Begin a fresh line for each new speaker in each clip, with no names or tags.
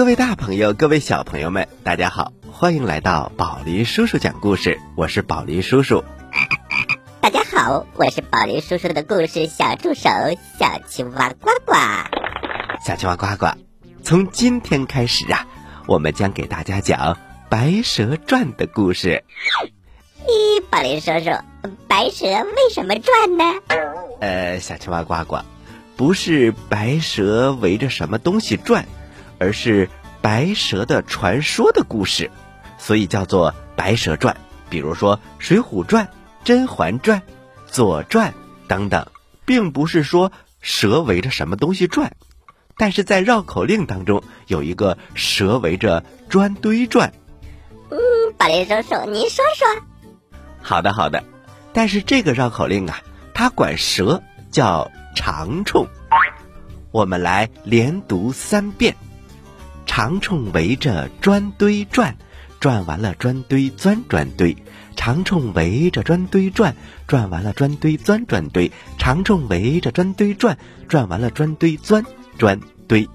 各位大朋友，各位小朋友们，大家好，欢迎来到宝林叔叔讲故事。我是宝林叔叔。
大家好，我是宝林叔叔的故事小助手小青蛙呱呱。
小青蛙呱呱，从今天开始啊，我们将给大家讲《白蛇传》的故事。
咦，宝林叔叔，白蛇为什么转呢？
呃，小青蛙呱呱，不是白蛇围着什么东西转。而是白蛇的传说的故事，所以叫做《白蛇传》。比如说《水浒传》《甄嬛传》《左传》等等，并不是说蛇围着什么东西转，但是在绕口令当中有一个蛇围着砖堆转。
嗯，宝林叔叔，您说说。
好的，好的。但是这个绕口令啊，它管蛇叫长虫。我们来连读三遍。长虫围着砖堆转，转完了砖堆钻砖堆。长虫围着砖堆转，转完了砖堆钻砖堆。长虫围着砖堆转，转完了砖堆钻砖堆。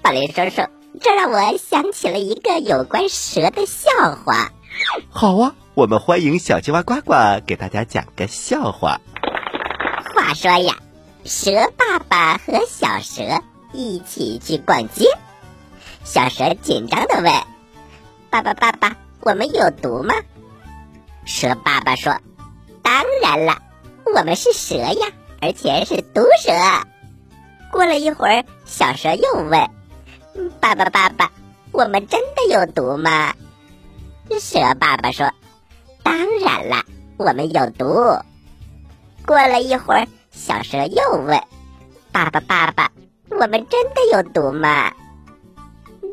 宝林叔叔，这让我想起了一个有关蛇的笑话。
好啊，我们欢迎小青蛙呱呱给大家讲个笑话。
话说呀，蛇爸爸和小蛇一起去逛街。小蛇紧张的问：“爸爸，爸爸，我们有毒吗？”蛇爸爸说：“当然了，我们是蛇呀，而且是毒蛇。”过了一会儿，小蛇又问：“爸爸，爸爸，我们真的有毒吗？”蛇爸爸说：“当然了，我们有毒。”过了一会儿，小蛇又问：“爸爸，爸爸，我们真的有毒吗？”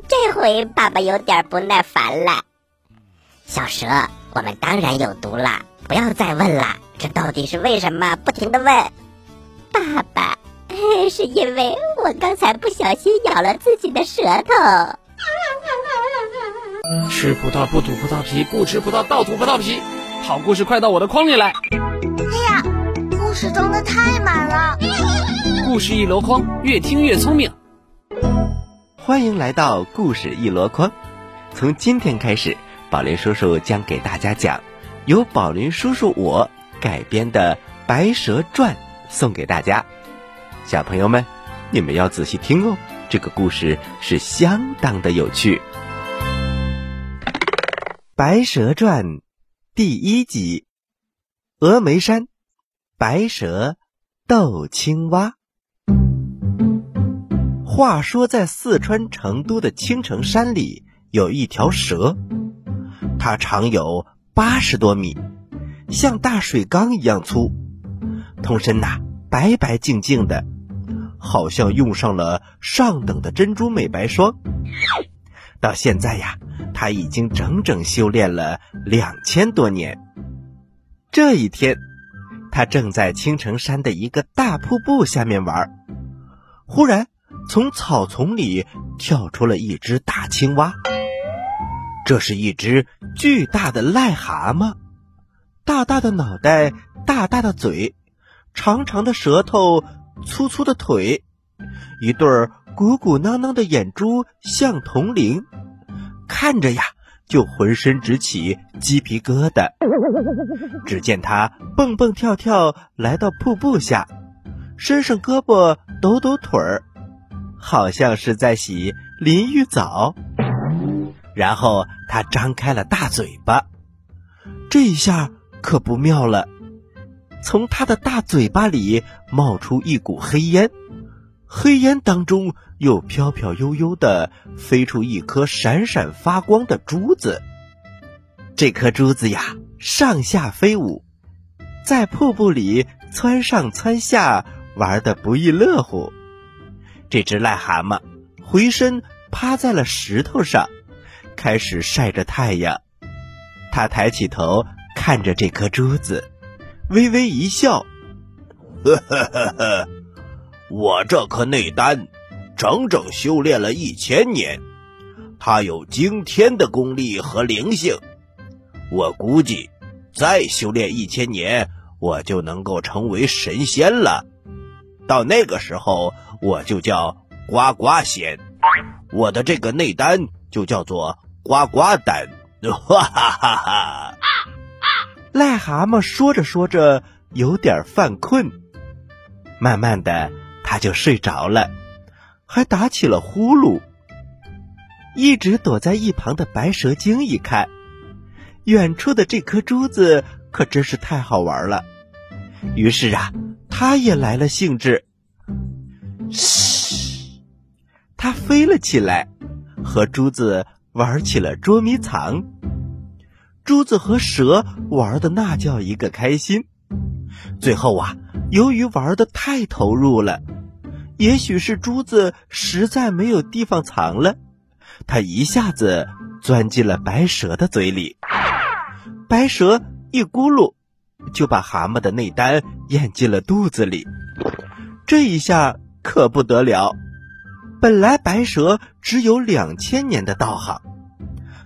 这回爸爸有点不耐烦了，小蛇，我们当然有毒了，不要再问了。这到底是为什么？不停的问，爸爸，是因为我刚才不小心咬了自己的舌头。
吃葡萄不吐葡萄皮，不吃葡萄倒吐葡萄皮。好故事快到我的筐里来。
哎呀，故事装的太满了。
故事一箩筐，越听越聪明。
欢迎来到故事一箩筐。从今天开始，宝林叔叔将给大家讲由宝林叔叔我改编的《白蛇传》，送给大家。小朋友们，你们要仔细听哦，这个故事是相当的有趣。《白蛇传》第一集：峨眉山，白蛇斗青蛙。话说，在四川成都的青城山里有一条蛇，它长有八十多米，像大水缸一样粗，通身呐白白净净的，好像用上了上等的珍珠美白霜。到现在呀，它已经整整修炼了两千多年。这一天，它正在青城山的一个大瀑布下面玩，忽然。从草丛里跳出了一只大青蛙，这是一只巨大的癞蛤蟆，大大的脑袋，大大的嘴，长长的舌头，粗粗的腿，一对鼓鼓囊囊的眼珠像铜铃，看着呀就浑身直起鸡皮疙瘩。只见它蹦蹦跳跳来到瀑布下，伸伸胳膊，抖抖腿儿。好像是在洗淋浴澡，然后他张开了大嘴巴，这一下可不妙了，从他的大嘴巴里冒出一股黑烟，黑烟当中又飘飘悠悠的飞出一颗闪闪发光的珠子，这颗珠子呀上下飞舞，在瀑布里窜上窜下，玩的不亦乐乎。这只癞蛤蟆回身趴在了石头上，开始晒着太阳。他抬起头看着这颗珠子，微微一笑：“呵呵呵呵，我这颗内丹整整修炼了一千年，它有惊天的功力和灵性。我估计再修炼一千年，我就能够成为神仙了。到那个时候。”我就叫呱呱仙。
我的这个内丹就叫做呱呱丹。哈哈哈哈！
癞蛤蟆说着说着有点犯困，慢慢的他就睡着了，还打起了呼噜。一直躲在一旁的白蛇精一看，远处的这颗珠子可真是太好玩了，于是啊，他也来了兴致。嘘，他飞了起来，和珠子。玩起了捉迷藏，珠子和蛇玩的那叫一个开心。最后啊，由于玩的太投入了，也许是珠子实在没有地方藏了，它一下子钻进了白蛇的嘴里。白蛇一咕噜，就把蛤蟆的内丹咽进了肚子里。这一下可不得了。本来白蛇只有两千年的道行，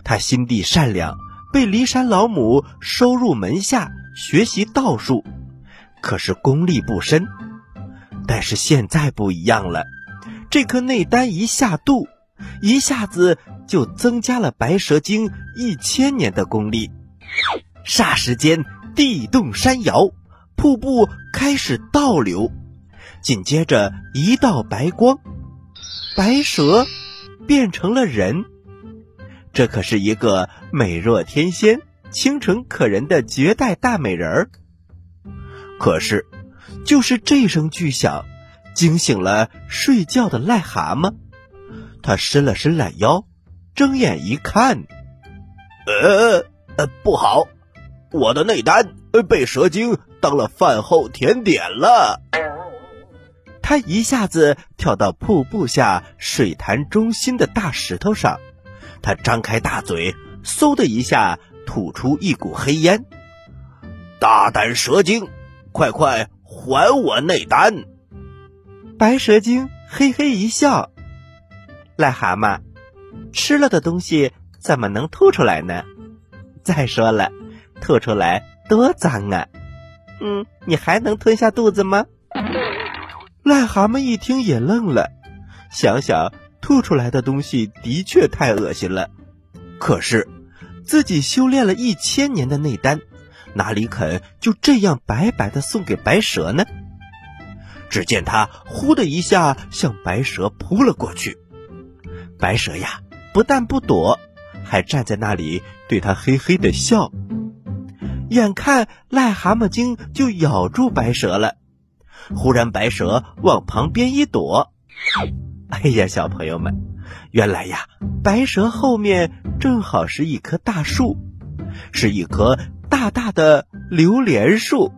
他心地善良，被骊山老母收入门下学习道术，可是功力不深。但是现在不一样了，这颗内丹一下肚，一下子就增加了白蛇精一千年的功力。霎时间，地动山摇，瀑布开始倒流，紧接着一道白光。白蛇变成了人，这可是一个美若天仙、清纯可人的绝代大美人儿。可是，就是这声巨响，惊醒了睡觉的癞蛤蟆。他伸了伸懒腰，睁眼一看，
呃呃，不好，我的内丹被蛇精当了饭后甜点了。
他一下子跳到瀑布下水潭中心的大石头上，他张开大嘴，嗖的一下吐出一股黑烟。
大胆蛇精，快快还我内丹！
白蛇精嘿嘿一笑：“癞蛤蟆，吃了的东西怎么能吐出来呢？再说了，吐出来多脏啊！嗯，你还能吞下肚子吗？”癞蛤蟆一听也愣了，想想吐出来的东西的确太恶心了，可是自己修炼了一千年的内丹，哪里肯就这样白白的送给白蛇呢？只见他呼的一下向白蛇扑了过去，白蛇呀不但不躲，还站在那里对他嘿嘿的笑。眼看癞蛤蟆精就咬住白蛇了。忽然，白蛇往旁边一躲，哎呀，小朋友们，原来呀，白蛇后面正好是一棵大树，是一棵大大的榴莲树。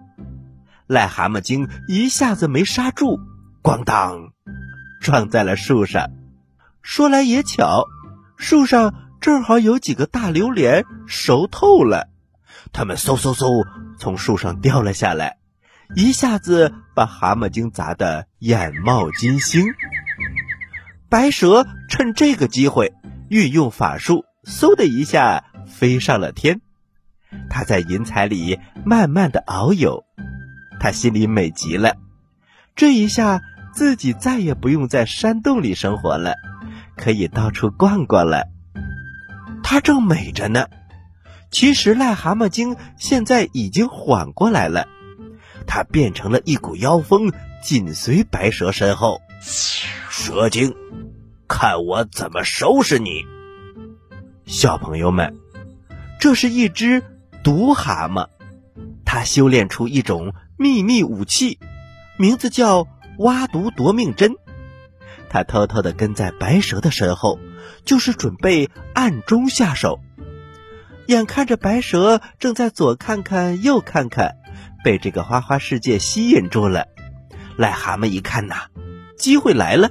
癞蛤蟆精一下子没刹住，咣当，撞在了树上。说来也巧，树上正好有几个大榴莲熟透了，它们嗖嗖嗖从树上掉了下来。一下子把蛤蟆精砸得眼冒金星。白蛇趁这个机会运用法术，嗖的一下飞上了天。他在云彩里慢慢的遨游，他心里美极了。这一下自己再也不用在山洞里生活了，可以到处逛逛了。他正美着呢，其实癞蛤蟆精现在已经缓过来了。他变成了一股妖风，紧随白蛇身后。
蛇精，看我怎么收拾你！
小朋友们，这是一只毒蛤蟆，它修炼出一种秘密武器，名字叫挖毒夺命针。它偷偷的跟在白蛇的身后，就是准备暗中下手。眼看着白蛇正在左看看右看看。被这个花花世界吸引住了，癞蛤蟆一看呐，机会来了，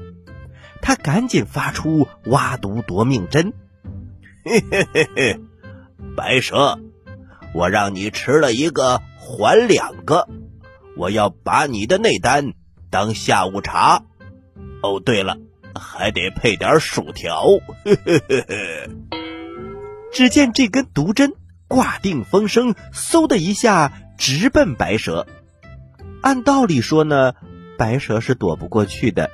他赶紧发出挖毒夺命针。
嘿嘿嘿嘿，白蛇，我让你吃了一个还两个，我要把你的内丹当下午茶。哦，对了，还得配点薯条。嘿嘿嘿嘿。
只见这根毒针挂定风声，嗖的一下。直奔白蛇，按道理说呢，白蛇是躲不过去的。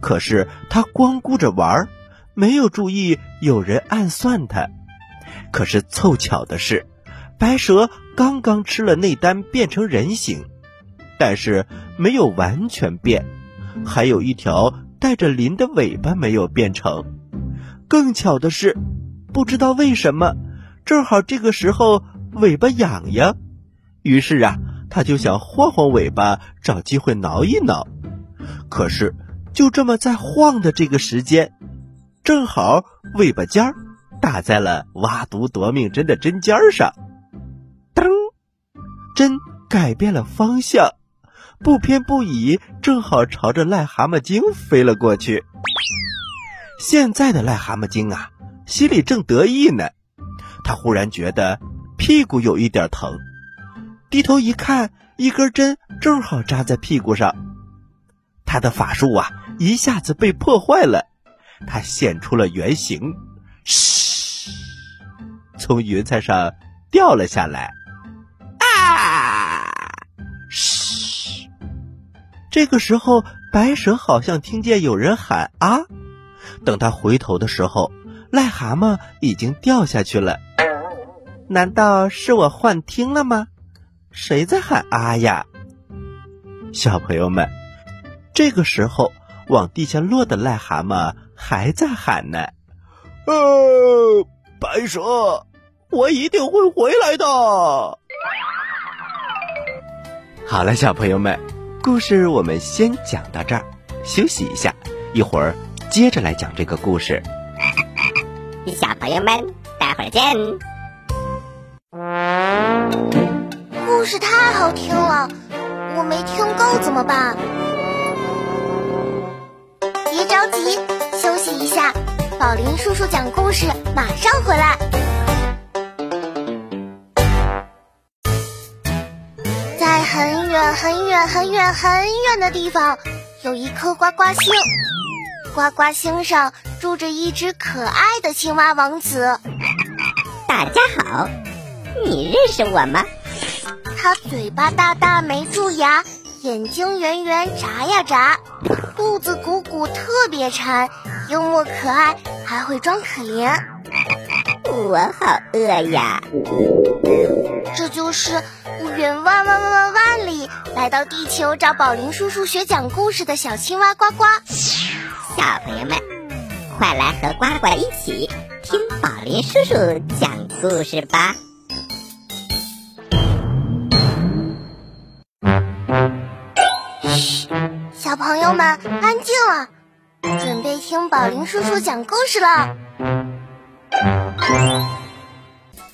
可是他光顾着玩，没有注意有人暗算他。可是凑巧的是，白蛇刚刚吃了内丹，变成人形，但是没有完全变，还有一条带着鳞的尾巴没有变成。更巧的是，不知道为什么，正好这个时候尾巴痒痒，于是啊，他就想晃晃尾巴，找机会挠一挠。可是就这么在晃的这个时间，正好尾巴尖儿。打在了挖毒夺命针的针尖上，噔，针改变了方向，不偏不倚，正好朝着癞蛤蟆精飞了过去。现在的癞蛤蟆精啊，心里正得意呢，他忽然觉得屁股有一点疼，低头一看，一根针正好扎在屁股上，他的法术啊，一下子被破坏了，他现出了原形，嘘。从云彩上掉了下来，啊！嘘！这个时候，白蛇好像听见有人喊“啊”，等他回头的时候，癞蛤蟆已经掉下去了。难道是我幻听了吗？谁在喊“啊”呀？小朋友们，这个时候往地下落的癞蛤蟆还在喊呢：“呃，白蛇。”我一定会回来的。好了，小朋友们，故事我们先讲到这儿，休息一下，一会儿接着来讲这个故事。
小朋友们，待会儿见。
故事太好听了，我没听够怎么办？别着急，休息一下，宝林叔叔讲故事马上回来。在很远很远很远很远的地方，有一颗呱呱星。呱呱星上住着一只可爱的青蛙王子。
大家好，你认识我吗？
他嘴巴大大没蛀牙，眼睛圆圆眨呀眨，肚子鼓鼓特别馋，幽默可爱，还会装可怜。
我好饿呀！
这就是不远万万万万万里来到地球找宝林叔叔学讲故事的小青蛙呱呱。
小朋友们，快来和呱呱一起听宝林叔叔讲故事吧！
小朋友们安静了，准备听宝林叔叔讲故事了。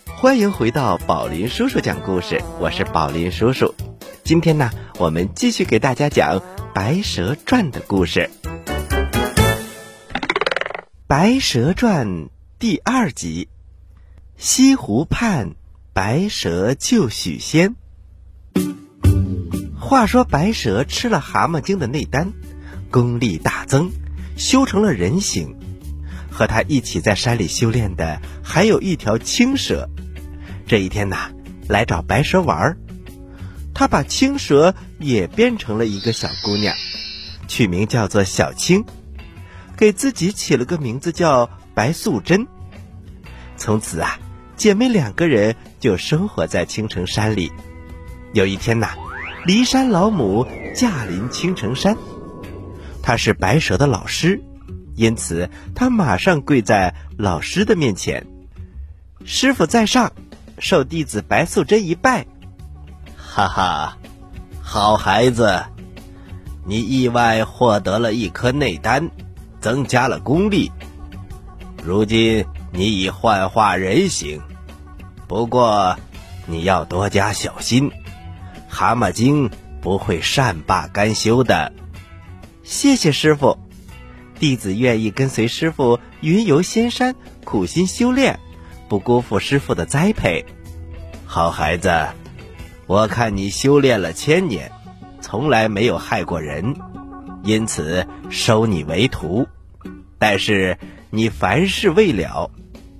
欢迎回到宝林叔叔讲故事，我是宝林叔叔。今天呢，我们继续给大家讲《白蛇传》的故事，《白蛇传》第二集：西湖畔，白蛇救许仙。话说，白蛇吃了蛤蟆精的内丹，功力大增，修成了人形。和他一起在山里修炼的，还有一条青蛇。这一天呐，来找白蛇玩儿，他把青蛇也变成了一个小姑娘，取名叫做小青，给自己起了个名字叫白素贞。从此啊，姐妹两个人就生活在青城山里。有一天呐，骊山老母驾临青城山，她是白蛇的老师，因此她马上跪在老师的面前，师傅在上。受弟子白素贞一拜，
哈哈，好孩子，你意外获得了一颗内丹，增加了功力。如今你已幻化人形，不过你要多加小心，蛤蟆精不会善罢甘休的。
谢谢师傅，弟子愿意跟随师傅云游仙山，苦心修炼。不辜负师傅的栽培，
好孩子，我看你修炼了千年，从来没有害过人，因此收你为徒。但是你凡事未了，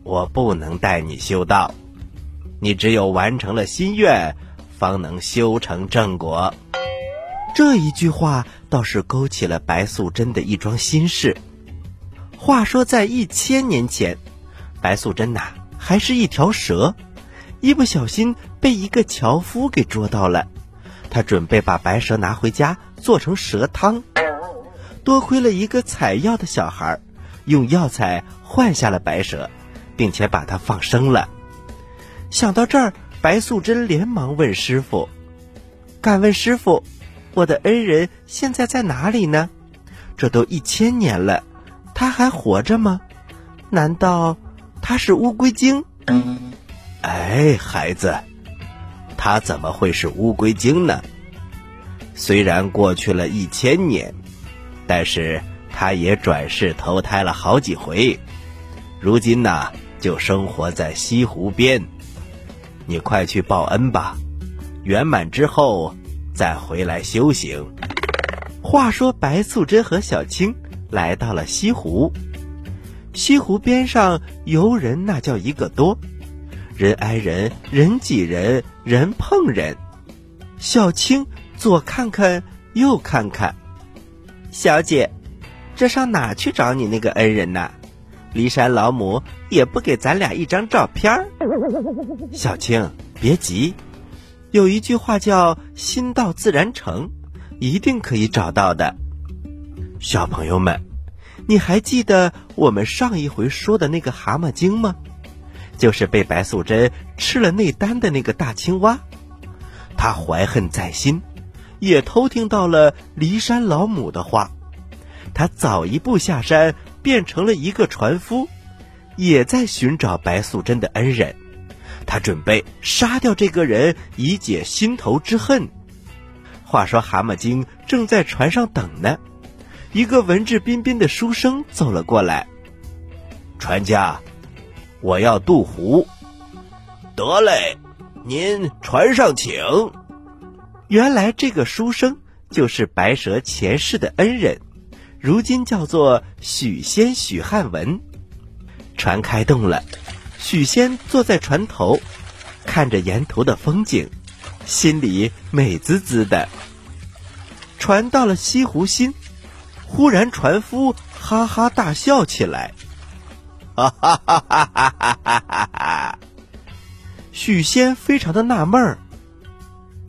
我不能带你修道。你只有完成了心愿，方能修成正果。
这一句话倒是勾起了白素贞的一桩心事。话说，在一千年前，白素贞呐还是一条蛇，一不小心被一个樵夫给捉到了。他准备把白蛇拿回家做成蛇汤，多亏了一个采药的小孩，用药材换下了白蛇，并且把它放生了。想到这儿，白素贞连忙问师傅：“敢问师傅，我的恩人现在在哪里呢？这都一千年了，他还活着吗？难道他是乌龟精？”
哎，孩子。他怎么会是乌龟精呢？虽然过去了一千年，但是他也转世投胎了好几回，如今呢就生活在西湖边。你快去报恩吧，圆满之后再回来修行。
话说白素贞和小青来到了西湖，西湖边上游人那叫一个多。人挨人，人挤人，人碰人。小青左看看，右看看。小姐，这上哪去找你那个恩人呢？骊山老母也不给咱俩一张照片小青，别急，有一句话叫“心到自然成”，一定可以找到的。小朋友们，你还记得我们上一回说的那个蛤蟆精吗？就是被白素贞吃了内丹的那个大青蛙，他怀恨在心，也偷听到了骊山老母的话，他早一步下山，变成了一个船夫，也在寻找白素贞的恩人，他准备杀掉这个人以解心头之恨。话说蛤蟆精正在船上等呢，一个文质彬彬的书生走了过来，
船家。我要渡湖，得嘞，您船上请。
原来这个书生就是白蛇前世的恩人，如今叫做许仙许汉文。船开动了，许仙坐在船头，看着沿途的风景，心里美滋滋的。船到了西湖心，忽然船夫哈哈大笑起来。哈哈哈哈哈哈！哈许仙非常的纳闷儿，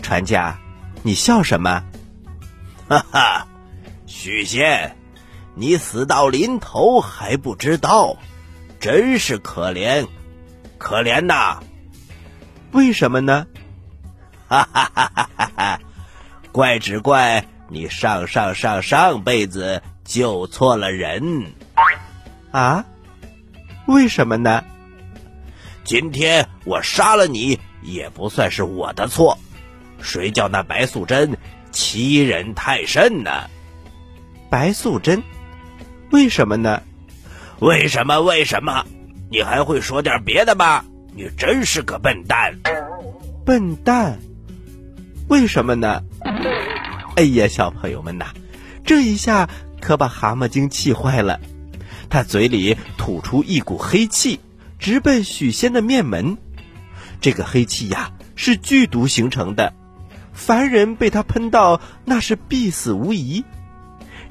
船家，你笑什么？
哈哈，许仙，你死到临头还不知道，真是可怜，可怜呐！
为什么呢？
哈哈哈哈哈哈！怪只怪你上上上上辈子救错了人
啊！为什么呢？
今天我杀了你也不算是我的错，谁叫那白素贞欺人太甚呢？
白素贞，为什么呢？
为什么？为什么？你还会说点别的吗？你真是个笨蛋！
笨蛋，为什么呢？哎呀，小朋友们呐，这一下可把蛤蟆精气坏了。他嘴里吐出一股黑气，直奔许仙的面门。这个黑气呀，是剧毒形成的，凡人被他喷到，那是必死无疑。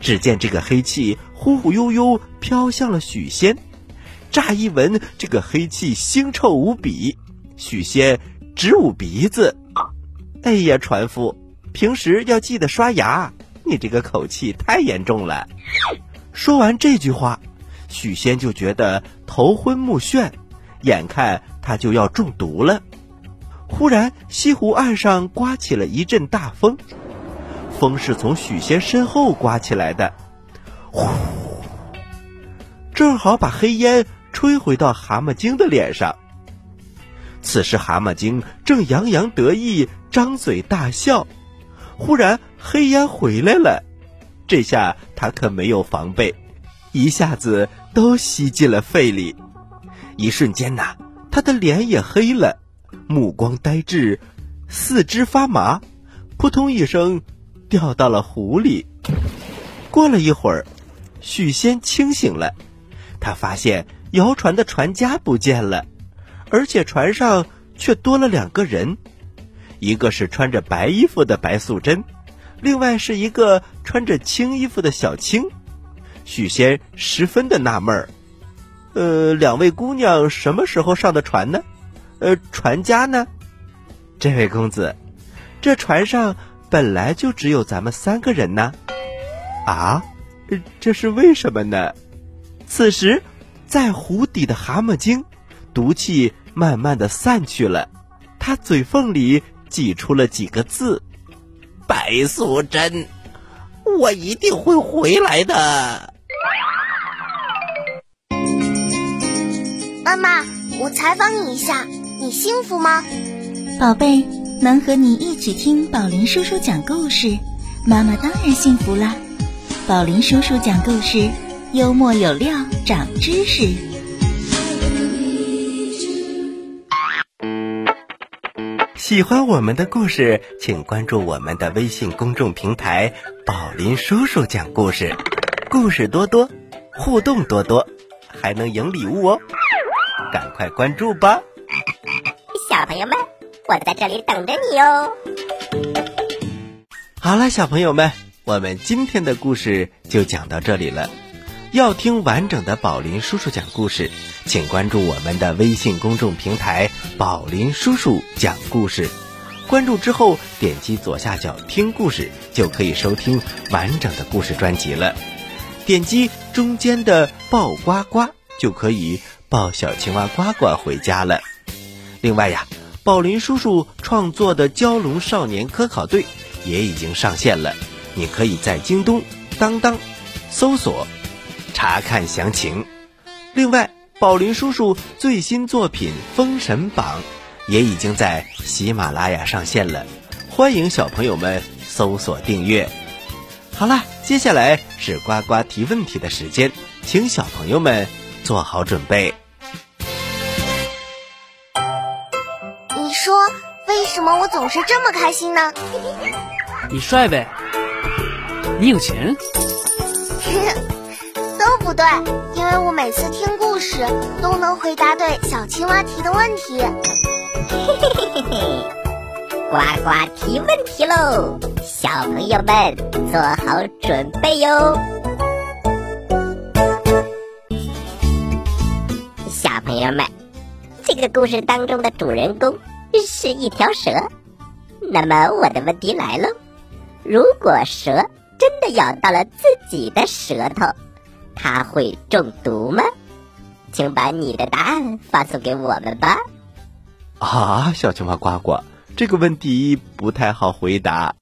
只见这个黑气忽忽悠悠飘向了许仙，乍一闻，这个黑气腥臭无比。许仙直捂鼻子：“哎呀，船夫，平时要记得刷牙，你这个口气太严重了。”说完这句话。许仙就觉得头昏目眩，眼看他就要中毒了。忽然，西湖岸上刮起了一阵大风，风是从许仙身后刮起来的，呼，正好把黑烟吹回到蛤蟆精的脸上。此时，蛤蟆精正洋洋得意，张嘴大笑。忽然，黑烟回来了，这下他可没有防备。一下子都吸进了肺里，一瞬间呐，他的脸也黑了，目光呆滞，四肢发麻，扑通一声掉到了湖里。过了一会儿，许仙清醒了，他发现摇船的船家不见了，而且船上却多了两个人，一个是穿着白衣服的白素贞，另外是一个穿着青衣服的小青。许仙十分的纳闷儿：“呃，两位姑娘什么时候上的船呢？呃，船家呢？这位公子，这船上本来就只有咱们三个人呢。啊，这是为什么呢？”此时，在湖底的蛤蟆精，毒气慢慢的散去了，他嘴缝里挤出了几个字：“
白素贞。”我一定会回来的，
妈妈。我采访你一下，你幸福吗？
宝贝，能和你一起听宝林叔叔讲故事，妈妈当然幸福啦。宝林叔叔讲故事，幽默有料，长知识。
喜欢我们的故事，请关注我们的微信公众平台“宝林叔叔讲故事”，故事多多，互动多多，还能赢礼物哦！赶快关注吧，
小朋友们，我在这里等着你哦。
好了，小朋友们，我们今天的故事就讲到这里了。要听完整的宝林叔叔讲故事，请关注我们的微信公众平台“宝林叔叔讲故事”。关注之后，点击左下角听故事，就可以收听完整的故事专辑了。点击中间的抱呱呱，就可以抱小青蛙呱呱回家了。另外呀，宝林叔叔创作的蛟龙少年科考队也已经上线了，你可以在京东、当当搜索。查看详情。另外，宝林叔叔最新作品《封神榜》也已经在喜马拉雅上线了，欢迎小朋友们搜索订阅。好啦，接下来是呱呱提问题的时间，请小朋友们做好准备。
你说为什么我总是这么开心呢？
你帅呗，你有钱。
都不对，因为我每次听故事都能回答对小青蛙提的问题。嘿嘿嘿嘿嘿，
呱呱提问题喽，小朋友们做好准备哟。小朋友们，这个故事当中的主人公是一条蛇，那么我的问题来了：如果蛇真的咬到了自己的舌头？它会中毒吗？请把你的答案发送给我们吧。
啊，小青蛙呱呱，这个问题不太好回答。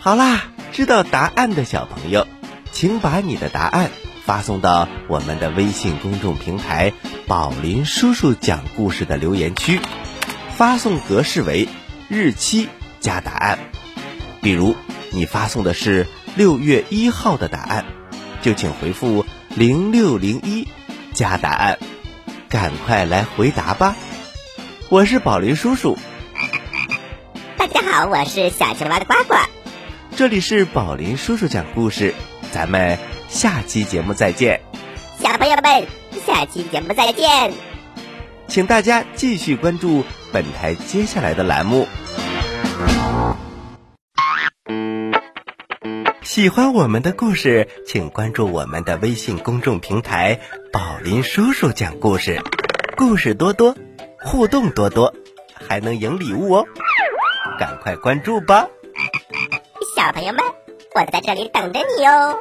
好啦，知道答案的小朋友，请把你的答案发送到我们的微信公众平台“宝林叔叔讲故事”的留言区，发送格式为日期加答案。比如，你发送的是六月一号的答案。就请回复零六零一加答案，赶快来回答吧！我是宝林叔叔。
大家好，我是小青蛙的呱呱。
这里是宝林叔叔讲故事，咱们下期节目再见。
小朋友们，下期节目再见。
请大家继续关注本台接下来的栏目。喜欢我们的故事，请关注我们的微信公众平台“宝林叔叔讲故事”，故事多多，互动多多，还能赢礼物哦！赶快关注吧，
小朋友们，我在这里等着你哦。